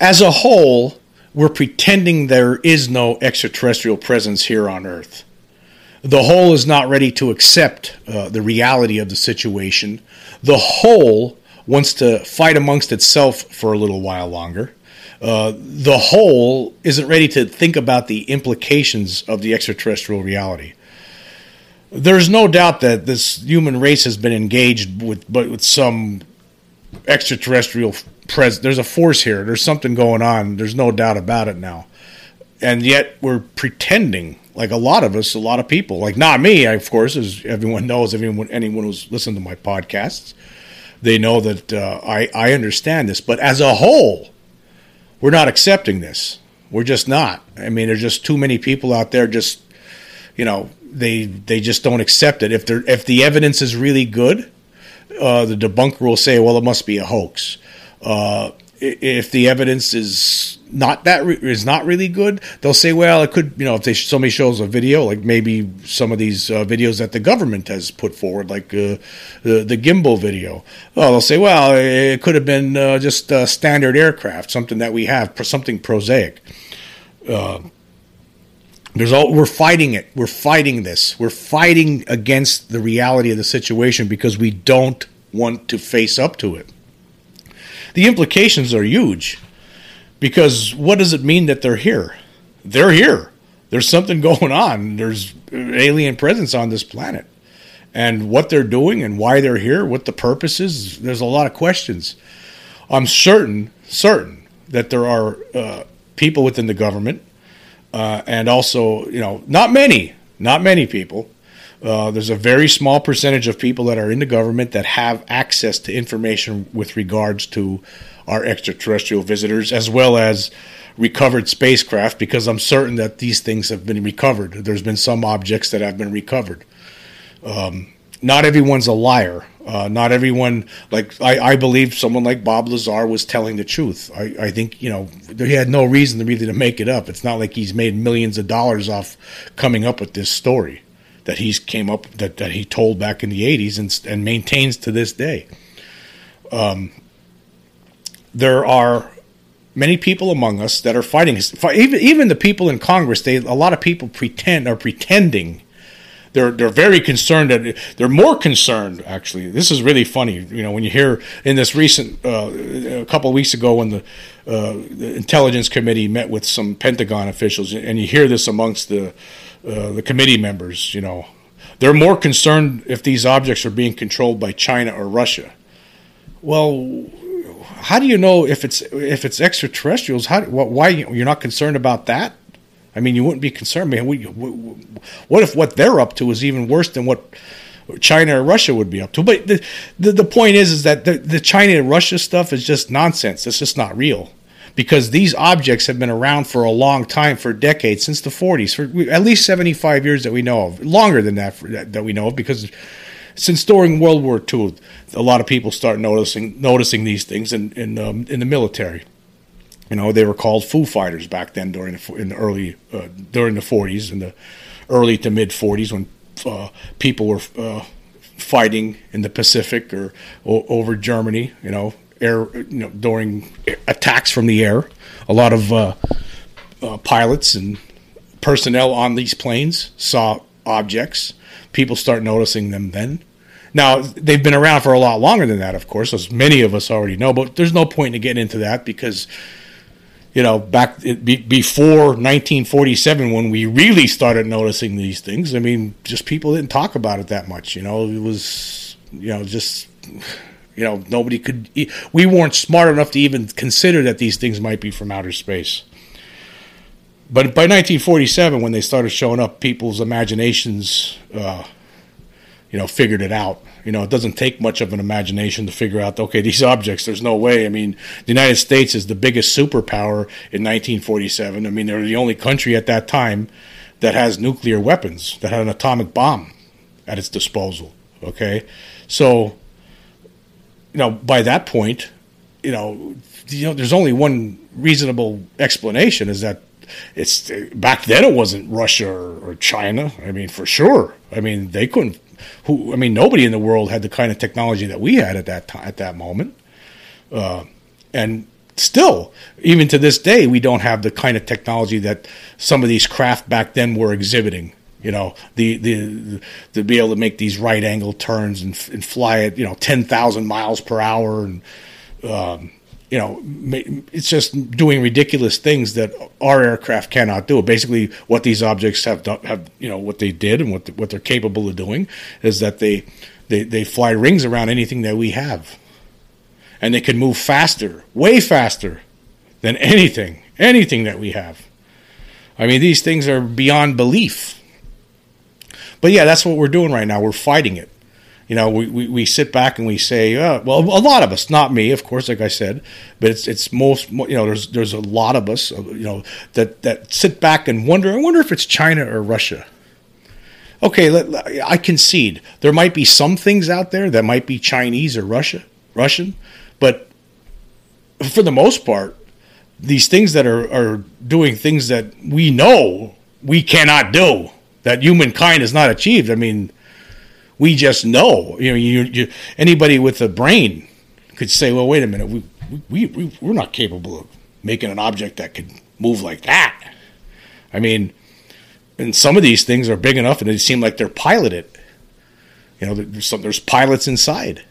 As a whole, we're pretending there is no extraterrestrial presence here on Earth. The whole is not ready to accept uh, the reality of the situation. The whole wants to fight amongst itself for a little while longer. Uh, the whole isn't ready to think about the implications of the extraterrestrial reality. There's no doubt that this human race has been engaged with, but with some extraterrestrial pres. There's a force here. There's something going on. There's no doubt about it now. And yet we're pretending, like a lot of us, a lot of people, like not me, of course, as everyone knows, everyone, anyone who's listened to my podcasts, they know that uh, I, I understand this. But as a whole, we're not accepting this. We're just not. I mean, there's just too many people out there. Just you know, they they just don't accept it. If they if the evidence is really good, uh, the debunker will say, "Well, it must be a hoax." Uh, if the evidence is not that re- is not really good, they'll say, "Well, it could." You know, if they somebody shows a video, like maybe some of these uh, videos that the government has put forward, like uh, the the gimbal video, well, they'll say, "Well, it could have been uh, just a standard aircraft, something that we have, something prosaic." Uh, there's all we're fighting it. We're fighting this. We're fighting against the reality of the situation because we don't want to face up to it. The implications are huge because what does it mean that they're here? They're here. There's something going on. There's alien presence on this planet. And what they're doing and why they're here, what the purpose is, there's a lot of questions. I'm certain, certain that there are uh, people within the government uh, and also, you know, not many, not many people. Uh, there's a very small percentage of people that are in the government that have access to information with regards to our extraterrestrial visitors, as well as recovered spacecraft, because I'm certain that these things have been recovered. There's been some objects that have been recovered. Um, not everyone's a liar. Uh, not everyone, like I, I believe someone like Bob Lazar was telling the truth. I, I think you know he had no reason to really to make it up. It's not like he's made millions of dollars off coming up with this story that he's came up that, that he told back in the 80s and, and maintains to this day. Um, there are many people among us that are fighting. Even even the people in Congress, they a lot of people pretend are pretending they're they're very concerned that they're more concerned actually this is really funny you know when you hear in this recent uh, a couple of weeks ago when the, uh, the, intelligence committee met with some pentagon officials and you hear this amongst the uh, the committee members you know. They're more concerned if these objects are being controlled by China or Russia. Well how do you know if it's if it's extraterrestrials? How why you're not concerned about that? I mean, you wouldn't be concerned. Man, what if what they're up to is even worse than what China or Russia would be up to? But the the, the point is, is that the, the China and Russia stuff is just nonsense. It's just not real because these objects have been around for a long time, for decades, since the 40s, for at least 75 years that we know of, longer than that for, that we know of, because since during World War II, a lot of people start noticing noticing these things in in, um, in the military. You know, they were called Foo Fighters back then during the in the early uh, during the 40s in the early to mid 40s when uh, people were uh, fighting in the Pacific or, or, over Germany. You know, air you know during attacks from the air. A lot of uh, uh, pilots and personnel on these planes saw objects. People start noticing them then. Now they've been around for a lot longer than that, of course, as many of us already know. But there's no point in getting into that because you know, back before 1947 when we really started noticing these things. I mean, just people didn't talk about it that much. You know, it was, you know, just, you know, nobody could. We weren't smart enough to even consider that these things might be from outer space. But by 1947, when they started showing up, people's imaginations, uh, you know, figured it out. You know, it doesn't take much of an imagination to figure out, okay, these objects, there's no way. I mean, the United States is the biggest superpower in 1947. I mean, they're the only country at that time that has nuclear weapons, that had an atomic bomb at its disposal. Okay? So, you know, by that point, you know, you know, there's only one reasonable explanation is that it's back then it wasn't Russia or, or China. I mean, for sure. I mean, they couldn't. Who? I mean, nobody in the world had the kind of technology that we had at that time, at that moment. Uh, and still, even to this day, we don't have the kind of technology that some of these craft back then were exhibiting. You know, the the, to be able to make these right angle turns and, and fly at you know ten thousand miles per hour and um, you know, it's just doing ridiculous things that our aircraft cannot do. Basically, what these objects have done, have you know, what they did and what the, what they're capable of doing is that they, they they fly rings around anything that we have, and they can move faster, way faster, than anything, anything that we have. I mean, these things are beyond belief. But yeah, that's what we're doing right now. We're fighting it you know, we, we, we sit back and we say, uh, well, a lot of us, not me, of course, like I said, but it's it's most, you know, there's there's a lot of us, uh, you know, that that sit back and wonder, I wonder if it's China or Russia. Okay, let, I concede there might be some things out there that might be Chinese or Russia, Russian, but for the most part, these things that are are doing things that we know we cannot do, that humankind has not achieved. I mean we just know. You know, you, you, anybody with a brain could say, "Well, wait a minute, we, we, we we're not capable of making an object that could move like that." I mean, and some of these things are big enough, and they seem like they're piloted. You know, there's some, there's pilots inside.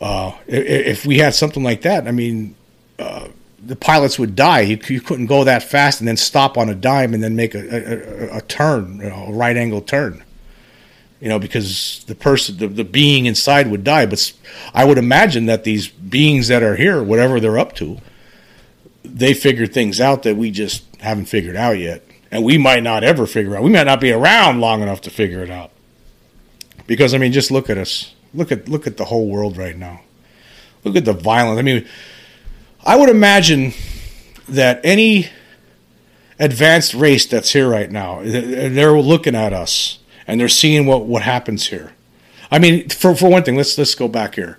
Uh, if we had something like that, I mean, uh, the pilots would die. You, you, couldn't go that fast and then stop on a dime and then make a, a, a turn, you know, a right angle turn you know, because the person, the, the being inside would die. But I would imagine that these beings that are here, whatever they're up to, they figure things out that we just haven't figured out yet. And we might not ever figure out. We might not be around long enough to figure it out. Because I mean, just look at us. Look at look at the whole world right now. Look at the violence. I mean, I would imagine that any advanced race that's here right now, they're looking at us and they're seeing what, what happens here. I mean, for, for one thing, let's let's go back here.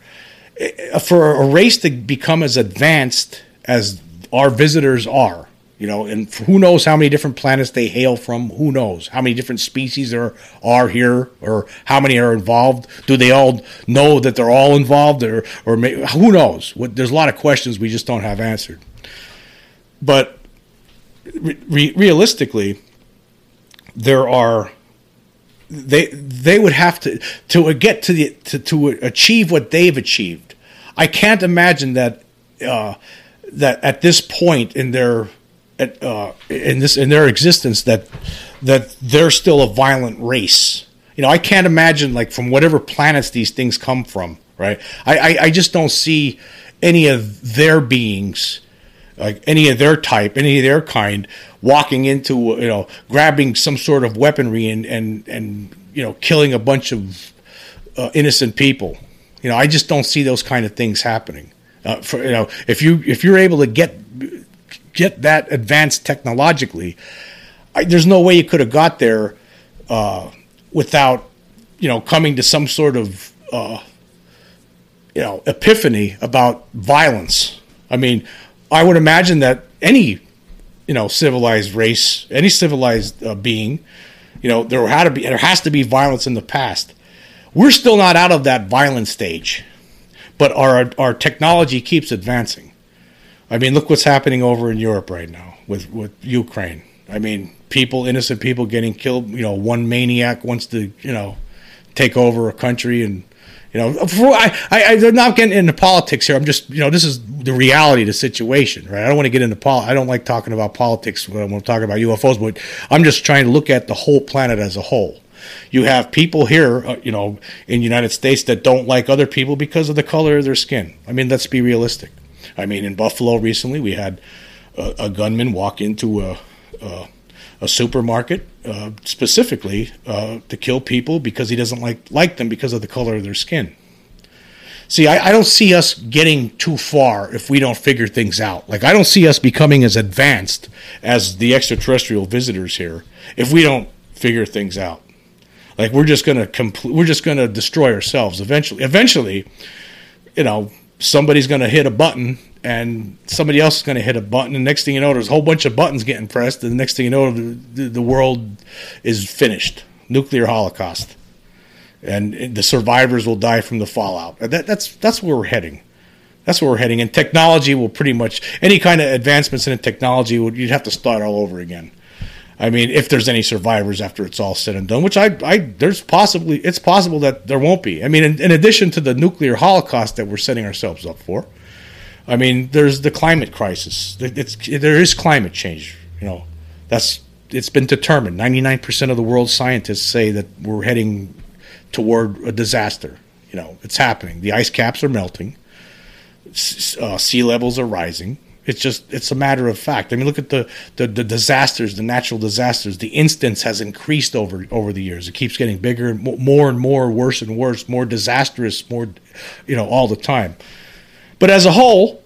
Eh, for a race to become as advanced as our visitors are, you know, and who knows how many different planets they hail from? Who knows how many different species there are here, or how many are involved? Do they all know that they're all involved, or or may, who knows? There's a lot of questions we just don't have answered. But re- realistically, there are they they would have to to get to the to, to achieve what they've achieved. I can't imagine that uh, that at this point in their at, uh, in this in their existence that that they're still a violent race. You know, I can't imagine like from whatever planets these things come from, right? I, I, I just don't see any of their beings, like any of their type, any of their kind, walking into you know grabbing some sort of weaponry and and and you know killing a bunch of uh, innocent people. You know, I just don't see those kind of things happening. Uh, for you know, if you if you're able to get get that advanced technologically, I, there's no way you could have got there uh, without you know coming to some sort of uh, you know epiphany about violence. I mean, I would imagine that any you know civilized race, any civilized uh, being, you know there had to be there has to be violence in the past. We're still not out of that violent stage, but our our technology keeps advancing. I mean, look what's happening over in Europe right now with with Ukraine. I mean, people, innocent people getting killed. You know, one maniac wants to you know take over a country and you know, I, I, I'm not getting into politics here. I'm just, you know, this is the reality of the situation, right? I don't want to get into pol. I don't like talking about politics when I'm talking about UFOs, but I'm just trying to look at the whole planet as a whole. You have people here, uh, you know, in the United States that don't like other people because of the color of their skin. I mean, let's be realistic. I mean, in Buffalo recently, we had a, a gunman walk into a, a a supermarket uh, specifically uh, to kill people because he doesn't like like them because of the color of their skin. See, I, I, don't see us getting too far if we don't figure things out. Like I don't see us becoming as advanced as the extraterrestrial visitors here if we don't figure things out. Like we're just gonna complete, we're just gonna destroy ourselves eventually. Eventually, you know, somebody's to hit a button and somebody else is going to hit a button and next thing you know there's a whole bunch of buttons getting pressed and the next thing you know the, the world is finished. Nuclear holocaust. And the survivors will die from the fallout. That, that's that's where we're heading. That's where we're heading and technology will pretty much any kind of advancements in technology would you'd have to start all over again. I mean, if there's any survivors after it's all said and done, which I, I there's possibly it's possible that there won't be. I mean, in, in addition to the nuclear holocaust that we're setting ourselves up for, I mean, there's the climate crisis. It's, there is climate change. You know, that's it's been determined. Ninety nine percent of the world's scientists say that we're heading toward a disaster. You know, it's happening. The ice caps are melting. Uh, sea levels are rising. It's just it's a matter of fact. I mean, look at the, the, the disasters, the natural disasters. The instance has increased over over the years. It keeps getting bigger, more and more, worse and worse, more disastrous, more, you know, all the time. But as a whole,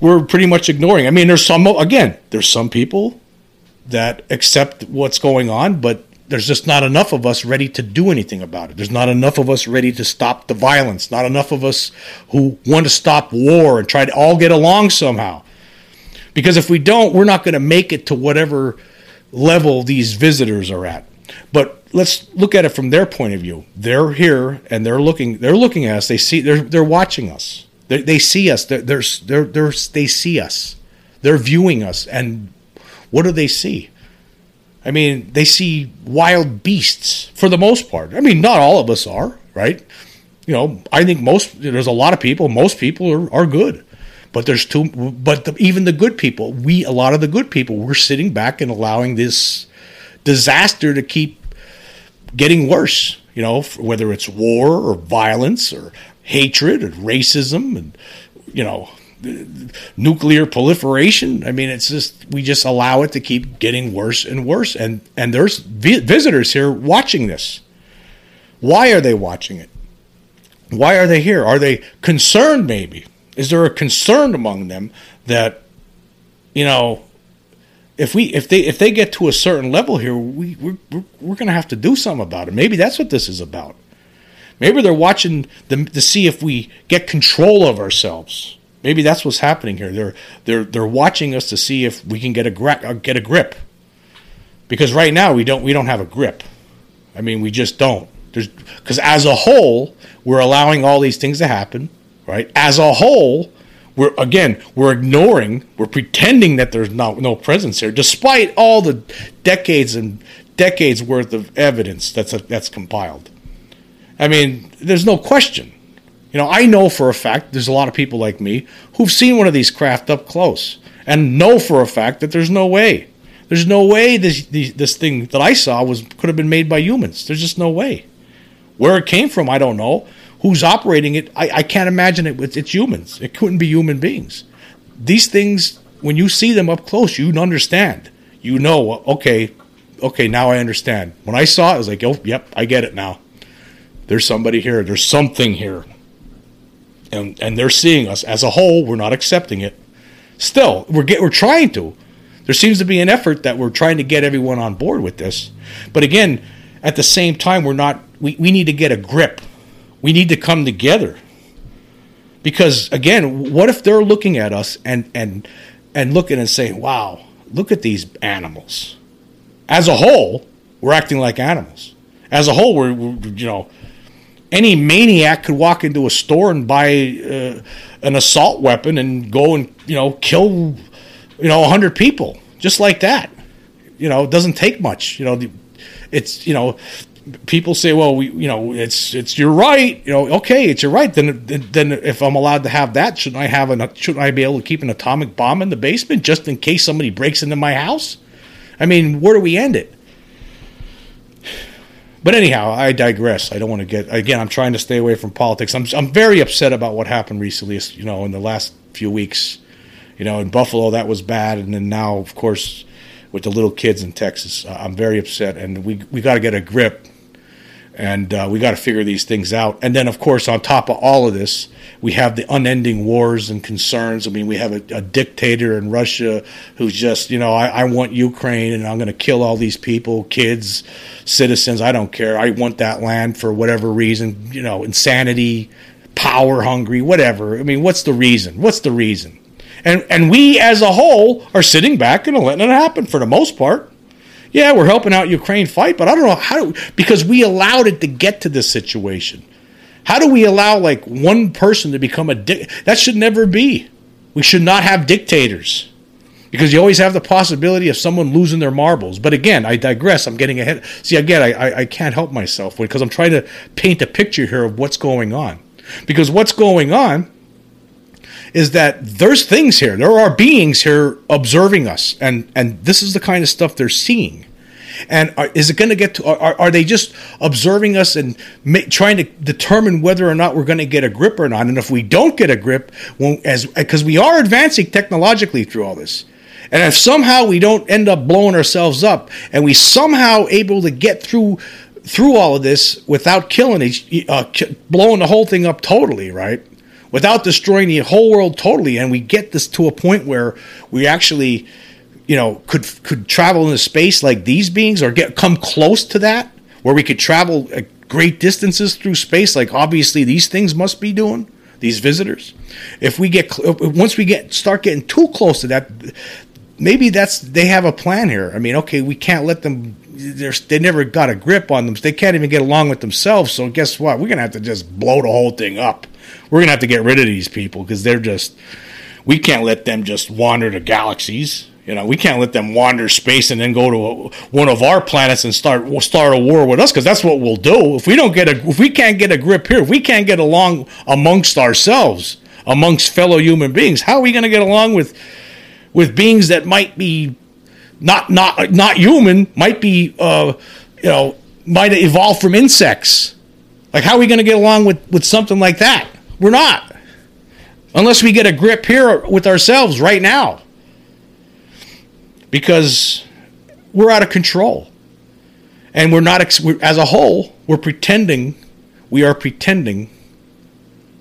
we're pretty much ignoring. I mean, there's some again, there's some people that accept what's going on, but there's just not enough of us ready to do anything about it. There's not enough of us ready to stop the violence. Not enough of us who want to stop war and try to all get along somehow. Because if we don't, we're not going to make it to whatever level these visitors are at. But let's look at it from their point of view. They're here and they're looking. They're looking at us. They see. They're they're watching us. They, they see us. They're, they're they're they're they see us. They're viewing us. And what do they see? I mean, they see wild beasts for the most part. I mean, not all of us are right. You know, I think most there's a lot of people. Most people are, are good. But there's two, But the, even the good people, we a lot of the good people, we're sitting back and allowing this disaster to keep getting worse. You know, whether it's war or violence or hatred and racism and you know nuclear proliferation. I mean, it's just we just allow it to keep getting worse and worse. And and there's vi- visitors here watching this. Why are they watching it? Why are they here? Are they concerned? Maybe is there a concern among them that you know if we if they if they get to a certain level here we we're, we're, we're going to have to do something about it maybe that's what this is about maybe they're watching them to see if we get control of ourselves. Maybe that's what's happening here. They're they're they're watching us to see if we can get a gra- uh, get a grip. Because right now we don't we don't have a grip. I mean we just don't. There's because as a whole we're allowing all these things to happen right? As a whole, we're again we're ignoring, we're pretending that there's no no presence here, despite all the decades and decades worth of evidence that's a, that's compiled. I mean, there's no question. You know, I know for a fact there's a lot of people like me who've seen one of these craft up close and know for a fact that there's no way. There's no way this this thing that I saw was could have been made by humans. There's just no way. Where it came from, I don't know who's operating it, I, I can't imagine it. It's, it's humans. It couldn't be human beings. These things, when you see them up close, you understand. You know, okay, okay, now I understand. When I saw it, I was like, oh, yep, I get it now. There's somebody here. There's something here. And, and they're seeing us as a whole. We're not accepting it. Still, we're get, we're trying to. There seems to be an effort that we're trying to get everyone on board with this. But again, at the same time, we're not. We, we need to get a grip we need to come together. Because again, what if they're looking at us and and and looking and saying, "Wow, look at these animals." As a whole, we're acting like animals. As a whole, we're, we're you know, any maniac could walk into a store and buy uh, an assault weapon and go and you know kill you know 100 people just like that you know it doesn't take much you know it's you know people say, well, we, you know, it's it's your right. You know, okay, it's your right. Then then if I'm allowed to have that, shouldn't I have an shouldn't I be able to keep an atomic bomb in the basement just in case somebody breaks into my house? I mean, where do we end it? But anyhow, I digress. I don't want to get again. I'm trying to stay away from politics. I'm I'm very upset about what happened recently. You know, in the last few weeks. You know, in Buffalo that was bad, and then now, of course, with the little kids in Texas, uh, I'm very upset, and we we got to get a grip and uh, we got to figure these things out. And then, of course, on top of all of this, we have the unending wars and concerns. I mean, we have a, a dictator in Russia who's just, you know, I, I want Ukraine and I'm going to kill all these people, kids, citizens. I don't care. I want that land for whatever reason, you know, insanity, power hungry, whatever. I mean, what's the reason? What's the reason? And and we as a whole are sitting back and letting it happen for the most part. Yeah, we're helping out Ukraine fight, but I don't know how because we allowed it to get to this situation. How do we allow like one person to become a dic- that should never be. We should not have dictators because you always have the possibility of someone losing their marbles. But again, I digress. I'm getting ahead. See, again, I, I, I can't help myself because I'm trying to paint a picture here of what's going on. Because what's going on is that there's things here. There are beings here observing us, and and this is the kind of stuff they're seeing. And are, is it going to get to? Are, are they just observing us and ma- trying to determine whether or not we're going to get a grip or not? And if we don't get a grip, as because we are advancing technologically through all this, and if somehow we don't end up blowing ourselves up, and we somehow able to get through through all of this without killing each, uh, blowing the whole thing up totally, right? Without destroying the whole world totally, and we get this to a point where we actually, you know, could could travel into space like these beings, or get come close to that, where we could travel great distances through space, like obviously these things must be doing these visitors. If we get once we get start getting too close to that, maybe that's they have a plan here. I mean, okay, we can't let them they never got a grip on them. They can't even get along with themselves. So guess what? We're gonna have to just blow the whole thing up. We're gonna have to get rid of these people because they're just. We can't let them just wander the galaxies. You know, we can't let them wander space and then go to a, one of our planets and start start a war with us because that's what we'll do if we don't get a if we can't get a grip here if we can't get along amongst ourselves amongst fellow human beings how are we going to get along with with beings that might be not not not human, might be uh, you know might evolve from insects. Like how are we going to get along with with something like that? We're not, unless we get a grip here with ourselves right now, because we're out of control, and we're not as a whole. We're pretending, we are pretending,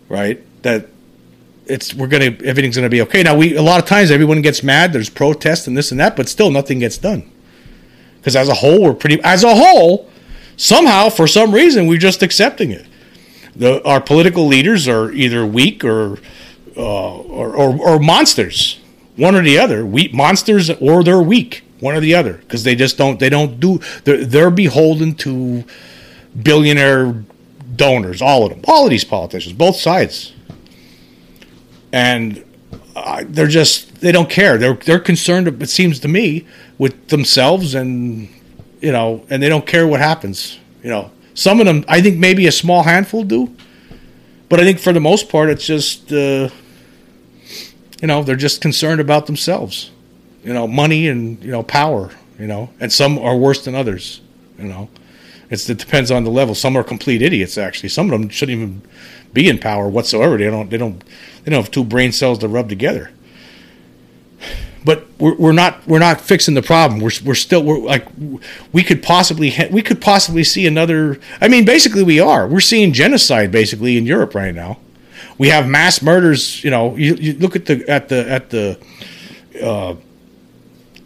right, that it's we're gonna everything's gonna be okay. Now we a lot of times everyone gets mad. There's protests and this and that, but still nothing gets done. Because as a whole, we're pretty as a whole. Somehow, for some reason, we're just accepting it. The, our political leaders are either weak or, uh, or, or, or monsters, one or the other. Weak monsters or they're weak, one or the other, because they just don't they don't do they're, they're beholden to billionaire donors, all of them, all of these politicians, both sides and uh, they're just they don't care. They're they're concerned. It seems to me with themselves and you know, and they don't care what happens. You know, some of them. I think maybe a small handful do, but I think for the most part, it's just uh, you know they're just concerned about themselves. You know, money and you know power. You know, and some are worse than others. You know, it's, it depends on the level. Some are complete idiots. Actually, some of them shouldn't even be in power whatsoever. They don't. They don't they don't have two brain cells to rub together. But we're, we're not we're not fixing the problem. We're, we're still we're like we could possibly we could possibly see another. I mean, basically we are. We're seeing genocide basically in Europe right now. We have mass murders. You know, you, you look at the at the at the. Uh,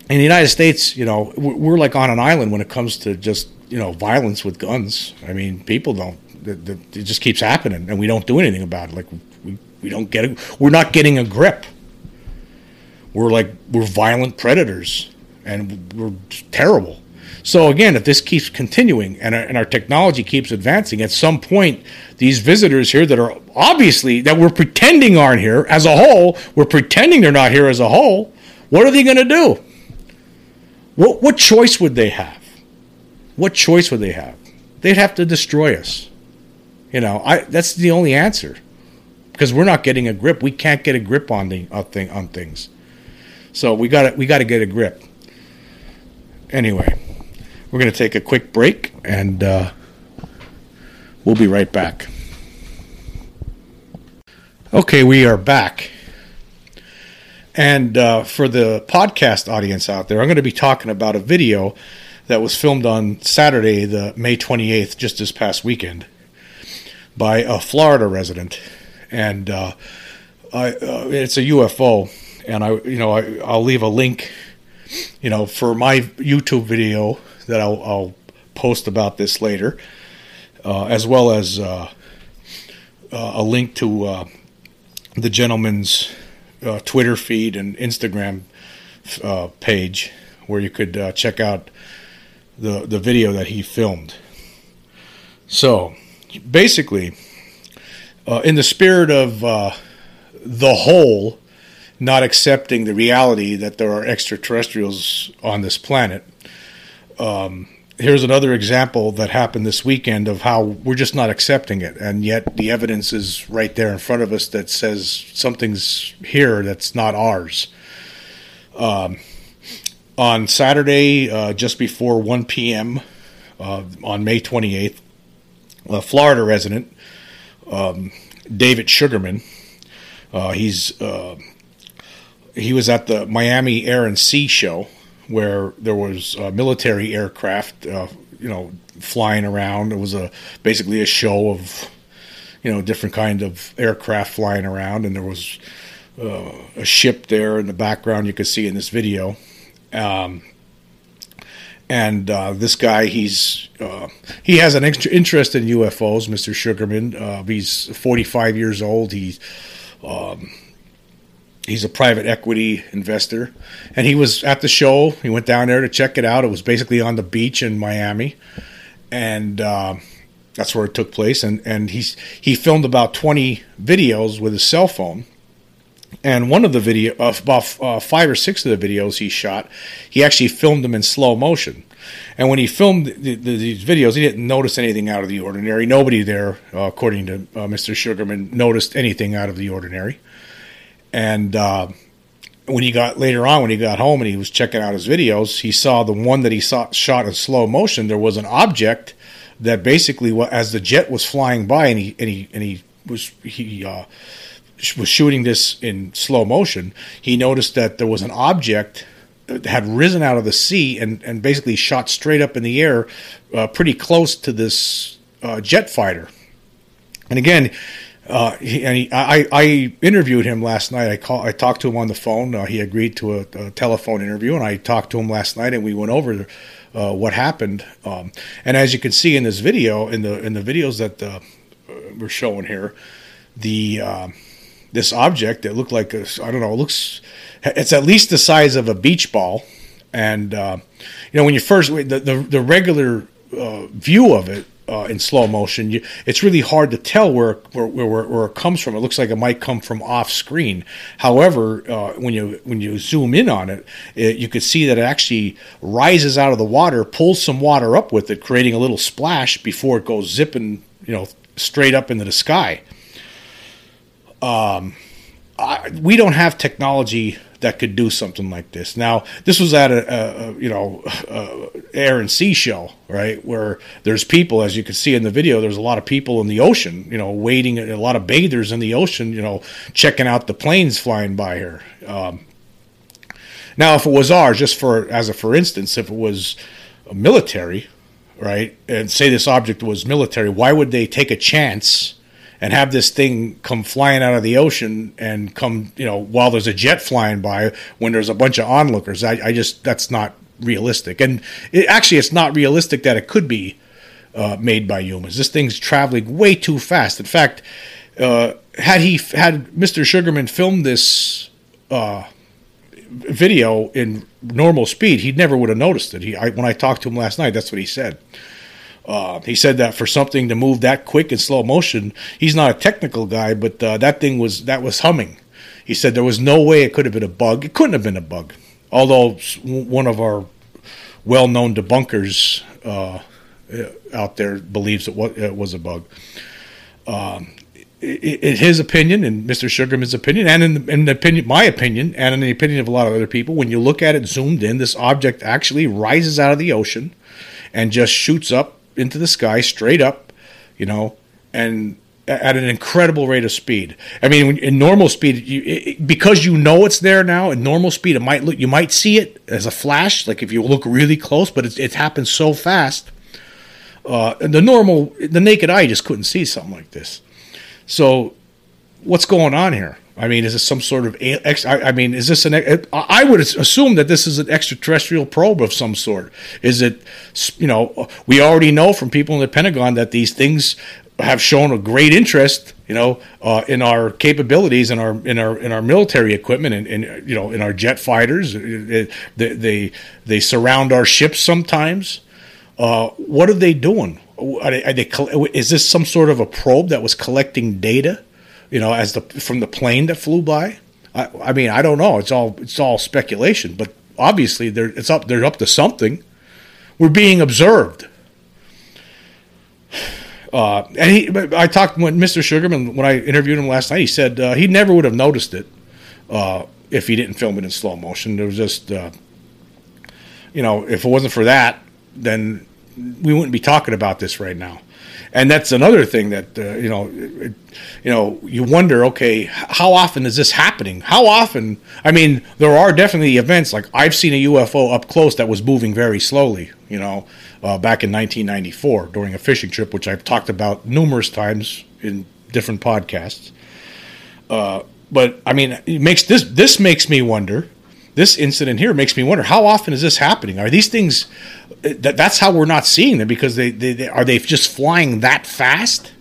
in the United States, you know, we're like on an island when it comes to just you know violence with guns. I mean, people don't. It, just keeps happening, and we don't do anything about it. Like we we don't get it. We're not getting a grip. We're like we're violent predators, and we're terrible. So again, if this keeps continuing and our, and our technology keeps advancing, at some point, these visitors here that are obviously that we're pretending aren't here as a whole, we're pretending they're not here as a whole. What are they going to do? What what choice would they have? What choice would they have? They'd have to destroy us. You know, I that's the only answer because we're not getting a grip. We can't get a grip on the thing, on things. So we got we got to get a grip. Anyway, we're going to take a quick break and uh, we'll be right back. Okay, we are back. And uh, for the podcast audience out there, I'm going to be talking about a video that was filmed on Saturday, the May 28th, just this past weekend, by a Florida resident. And uh, I, uh, it's a UFO, and I, you know, I, I'll leave a link, you know, for my YouTube video that I'll, I'll post about this later, uh, as well as uh, uh, a link to uh, the gentleman's Twitter feed and Instagram page where you could check out the the video that he filmed. So, basically, uh, in the spirit of the whole not accepting the reality that there are extraterrestrials on this planet. Um, here's another example that happened this weekend of how we're just not accepting it, and yet the evidence is right there in front of us that says something's here that's not ours. Um, on Saturday, uh, just before 1 p.m., uh, on May 28th, a Florida resident, um, David Sugarman, uh, he's uh, he was at the Miami Air and Sea Show where there was military aircraft, uh, you know, flying around. It was a basically a show of, you know, different kind of aircraft flying around, and there was uh, a ship there in the background you could see in this video. Um, and uh, this guy, he's uh, he has an interest in UFOs, Mr. Sugarman. Uh, he's 45 years old. He's um, he's a private equity investor, and he was at the show. He went down there to check it out. It was basically on the beach in Miami, and uh, that's where it took place. And and he's he filmed about twenty videos with his cell phone. And one of the video, uh, about uh, five or six of the videos he shot, he actually filmed them in slow motion. And when he filmed the, the, these videos, he didn't notice anything out of the ordinary. Nobody there, uh, according to uh, Mr. Sugarman, noticed anything out of the ordinary. And uh, when he got later on, when he got home and he was checking out his videos, he saw the one that he saw shot in slow motion. There was an object that basically, as the jet was flying by, and he and he and he was he uh, was shooting this in slow motion. He noticed that there was an object that had risen out of the sea and and basically shot straight up in the air, uh, pretty close to this uh, jet fighter. And again, uh, he, and he, I, I interviewed him last night. I call, I talked to him on the phone. Uh, he agreed to a, a, telephone interview, and I talked to him last night, and we went over uh, what happened. Um, and as you can see in this video, in the in the videos that uh, we're showing here, the this object that looked like I don't know, it looks it's at least the size of a beach ball, and uh, you know when you first the the, the regular view of it uh, in slow motion, you, it's really hard to tell where, where, where where it comes from. It looks like it might come from off screen. However, uh, when you when you zoom in on it, it, you could see that it actually rises out of the water, pulls some water up with it, creating a little splash before it goes zipping, you know, straight up into the sky. Um, I, we don't have technology that could do something like this. Now, this was at a, a, you know a air and sea show, right, where there's people, as you can see in the video. There's a lot of people in the ocean, you know, waiting. A lot of bathers in the ocean, you know, checking out the planes flying by here. Um, now, if it was ours, just for as a for instance, if it was military, right, and say this object was military, why would they take a chance? And have this thing come flying out of the ocean and come, you know, while there's a jet flying by when there's a bunch of onlookers. I, I just, that's not realistic. And it, actually, it's not realistic that it could be uh, made by humans. This thing's traveling way too fast. In fact, uh, had he had Mr. Sugarman filmed this uh, video in normal speed, he never would have noticed it. He, I, when I talked to him last night, that's what he said. Uh, he said that for something to move that quick in slow motion, he's not a technical guy, but uh, that thing was that was humming. He said there was no way it could have been a bug. It couldn't have been a bug, although one of our well-known debunkers uh, out there believes it was, it was a bug. Um, in his opinion, in Mr. Sugarman's opinion, and in, in the opinion, my opinion, and in the opinion of a lot of other people, when you look at it zoomed in, this object actually rises out of the ocean and just shoots up into the sky straight up, you know, and at an incredible rate of speed. I mean, in normal speed, you, it, because you know it's there now. In normal speed, it might look you might see it as a flash, like if you look really close, but it's, it happens so fast. Uh, the normal, the naked eye just couldn't see something like this. So, what's going on here? I mean, is this some sort of? I mean, is this an? I would assume that this is an extraterrestrial probe of some sort. Is it? You know, we already know from people in the Pentagon that these things have shown a great interest you know, uh, in our capabilities in our in our in our military equipment and, and you know in our jet fighters. They they, they surround our ships sometimes. Uh, what are they doing? Are they, are they, is this some sort of a probe that was collecting data, you know, as the from the plane that flew by? I, I mean, I don't know. It's all it's all speculation, but obviously they're it's up they're up to something. We're being observed. Uh, and he, I talked with Mr. Sugarman when I interviewed him last night. He said uh, he never would have noticed it uh, if he didn't film it in slow motion. There was just, uh, you know, if it wasn't for that, then we wouldn't be talking about this right now. And that's another thing that uh, you know, it, you know, you wonder. Okay, how often is this happening? How often? I mean, there are definitely events like I've seen a UFO up close that was moving very slowly. You know, uh, back in 1994 during a fishing trip, which I've talked about numerous times in different podcasts. Uh, but I mean, it makes this this makes me wonder. This incident here makes me wonder how often is this happening? Are these things that that's how we're not seeing them because they, they, they are they just flying that fast?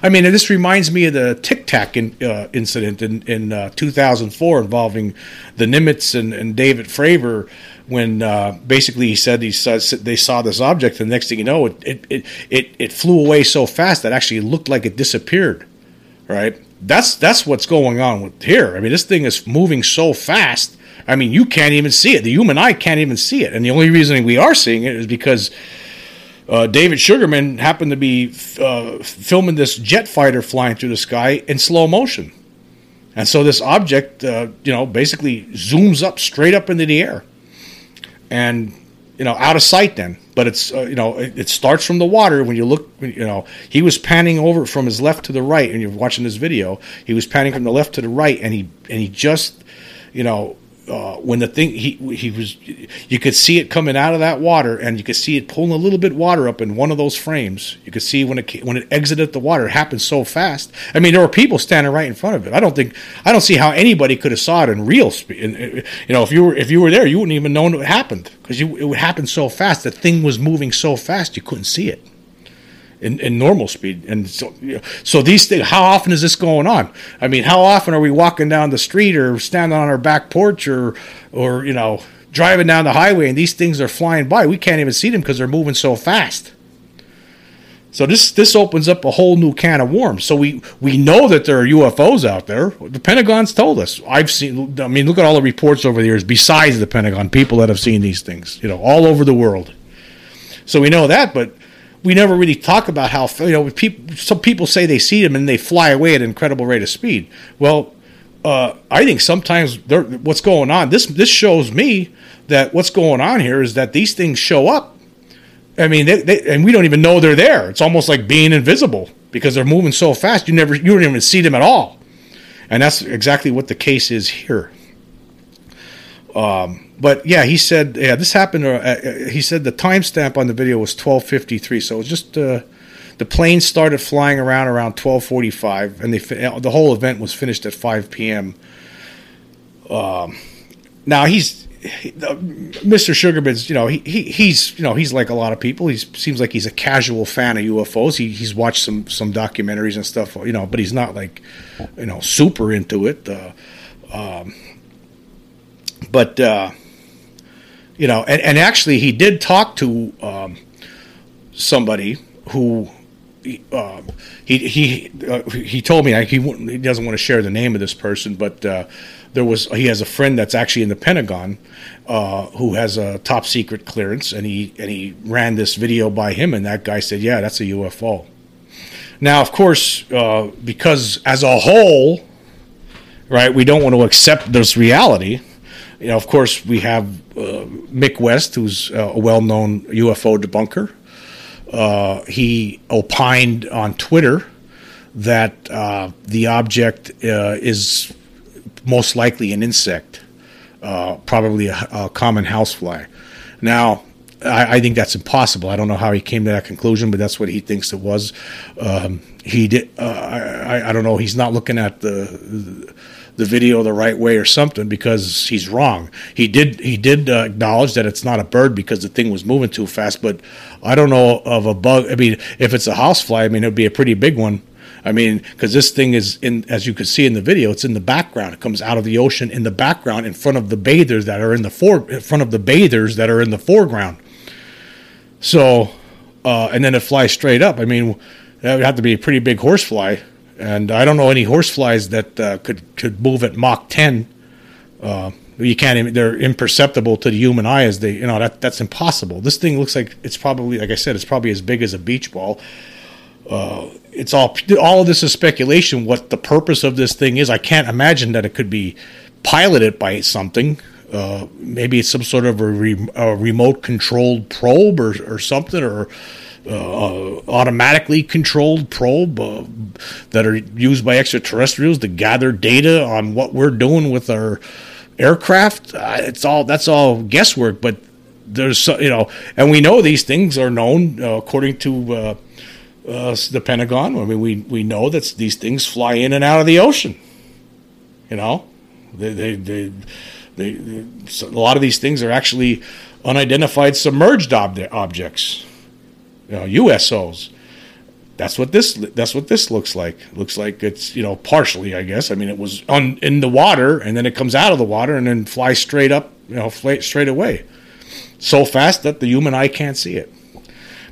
I mean, this reminds me of the Tic Tac in, uh, incident in, in uh, 2004 involving the Nimitz and, and David Fravor when uh, basically he said he saw, they saw this object, and the next thing you know, it, it, it, it, flew away so fast that actually it looked like it disappeared. Right? That's that's what's going on with here. I mean, this thing is moving so fast. I mean, you can't even see it. The human eye can't even see it, and the only reason we are seeing it is because uh, David Sugarman happened to be uh, filming this jet fighter flying through the sky in slow motion. And so this object, uh, you know, basically zooms up straight up into the air. And you know out of sight then. But it's uh, you know it, it, starts from the water. When you look you know he was panning over from his left to the right. And you're watching this video. He was panning from the left to the right. And he and he just you know uh, when the thing he he was you could see it coming out of that water and you could see it pulling a little bit water up in one of those frames. You could see when it when it exited the water it happened so fast. I mean there were people standing right in front of it. I don't think i don't see how anybody could have saw it in real speed you know if you were if you were there you wouldn't even know what happened because it would happen so fast. The thing was moving so fast you couldn't see it in, in normal speed. And so, so these things, how often is this going on? I mean, how often are we walking down the street or standing on our back porch or, or, you know, driving down the highway and these things are flying by? We can't even see them because they're moving so fast. So this this opens up a whole new can of worms. So we we know that there are UFOs out there. The Pentagon's told us. I've seen. I mean, look at all the reports over the years. Besides the Pentagon, people that have seen these things, you know, all over the world. So we know that, but we never really talk about how you know people. Some people say they see them and they fly away at an incredible rate of speed. Well, uh, I think sometimes what's going on. This this shows me that what's going on here is that these things show up. I mean, they, they, and we don't even know they're there. It's almost like being invisible because they're moving so fast. You never you don't even see them at all, and that's exactly what the case is here. Um, but yeah, he said, yeah, this happened. Uh, uh he said the timestamp on the video was 12:53, so it was just uh, the plane started flying around around 12:45, and they the whole event was finished at 5 p.m. Um, now he's he, uh, Mr. Sugarman's, you know, he, he he's you know he's like a lot of people. He seems like he's a casual fan of UFOs. He, he's watched some some documentaries and stuff, you know, but he's not like you know super into it. Uh, um, but uh, you know, and, and actually he did talk to um, somebody who uh, he he uh, he told me he he doesn't want to share the name of this person, but uh, there was he has a friend that's actually in the Pentagon uh, who has a top secret clearance, and he and he ran this video by him, and that guy said, "Yeah, that's a UFO." Now, of course, uh, because as a whole, right, we don't want to accept this reality you know, of course, we have uh, Mick West, who's uh, a well-known UFO debunker. Uh, he opined on Twitter that uh, the object uh, is most likely an insect, uh, probably a, a, common housefly. Now, I, I, think that's impossible. I don't know how he came to that conclusion, but that's what he thinks it was. Um, he did. I, I, don't know. He's not looking at the, the the video the right way or something because he's wrong. He did he did uh, acknowledge that it's not a bird because the thing was moving too fast, but I don't know of a bug. I mean, if it's a housefly, I mean it'd be a pretty big one. I mean, because this thing is in, as you can see in the video, it's in the background. It comes out of the ocean in the background, in front of the bathers that are in the fore, in front of the bathers that are in the foreground. So, uh, and then it flies straight up. I mean, that would have to be a pretty big horsefly, and I don't know any horseflies that uh, could could move at Mach 10. Uh, you can't even, they're imperceptible to the human eye as they you know that that's impossible. This thing looks like it's probably like i said it's probably as big as a beach ball. Uh, it's all all of this is speculation what the purpose of this thing is. I can't imagine that it could be piloted by something. Uh, maybe it's some sort of a, re, a remote controlled probe or, or something or uh, automatically controlled probe uh, that are used by extraterrestrials to gather data on what we're doing with our aircraft. Uh, it's all that's all guesswork, but there's you know, and we know these things are known uh, according to uh, the Pentagon. I mean, we we know that these things fly in and out of the ocean. You know, they they they, a lot of these things are actually unidentified submerged ob- objects, know, USOs that's what this that's what this looks like. Looks like it's you know partially, I guess. I mean, it was on in the water, and then it comes out of the water, and then flies straight up, you know, straight away, so fast that the human eye can't see it.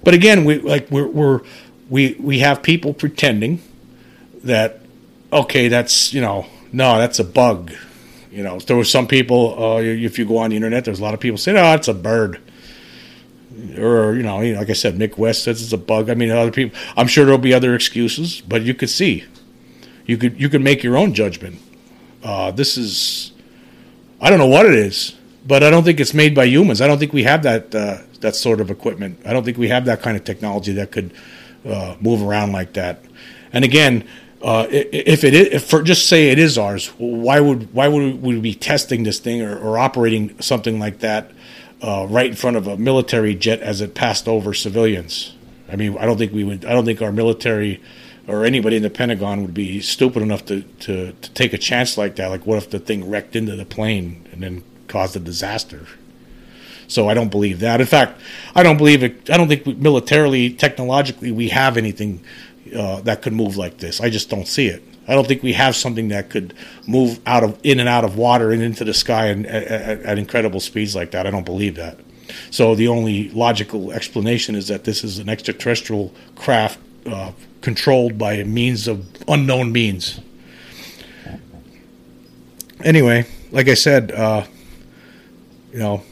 But again, we like we're, we're we we have people pretending that okay, that's you know, no, that's a bug. You know, there were some people. Uh, if you go on the internet, there's a lot of people saying, "Oh, it's a bird." Or you know, like I said, Mick West says it's a bug. I mean, other people. I'm sure there'll be other excuses, but you could see, you could you could make your own judgment. Uh, this is, I don't know what it is, but I don't think it's made by humans. I don't think we have that uh, that sort of equipment. I don't think we have that kind of technology that could uh, move around like that. And again, uh, if it is, if for just say it is ours, why would why would we be testing this thing or, or operating something like that uh, right in front of a military jet as it passed over civilians. I mean, I don't think we would. I don't think our military or anybody in the Pentagon would be stupid enough to, to, to take a chance like that. Like, what if the thing wrecked into the plane and then caused a disaster? So I don't believe that. In fact, I don't believe it. I don't think militarily, technologically, we have anything uh, that could move like this. I just don't see it. I don't think we have something that could move out of in and out of water and into the sky and at, at, incredible speeds like that. I don't believe that. So the only logical explanation is that this is an extraterrestrial craft uh, controlled by means of unknown means. Anyway, like I said, uh, you know,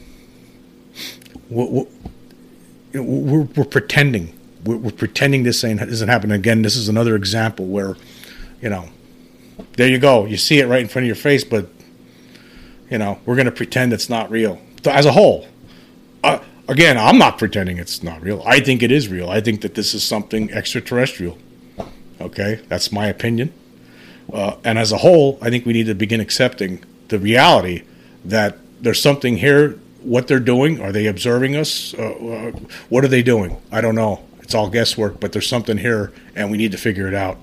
we're, we're, we're pretending. We're, we're, pretending this ain't, isn't happening. Again, this is another example where you know, there you go. You see it right in front of your face, but you know, we're going to pretend it's not real as a whole. Uh, again, I'm not pretending it's not real. I think it is real. I think that this is something extraterrestrial. Okay, that's my opinion. Uh, and as a whole, I think we need to begin accepting the reality that there's something here. What they're doing? Are they observing us? Uh, uh what are they doing? I don't know. It's all guesswork, but there's something here, and we need to figure it out.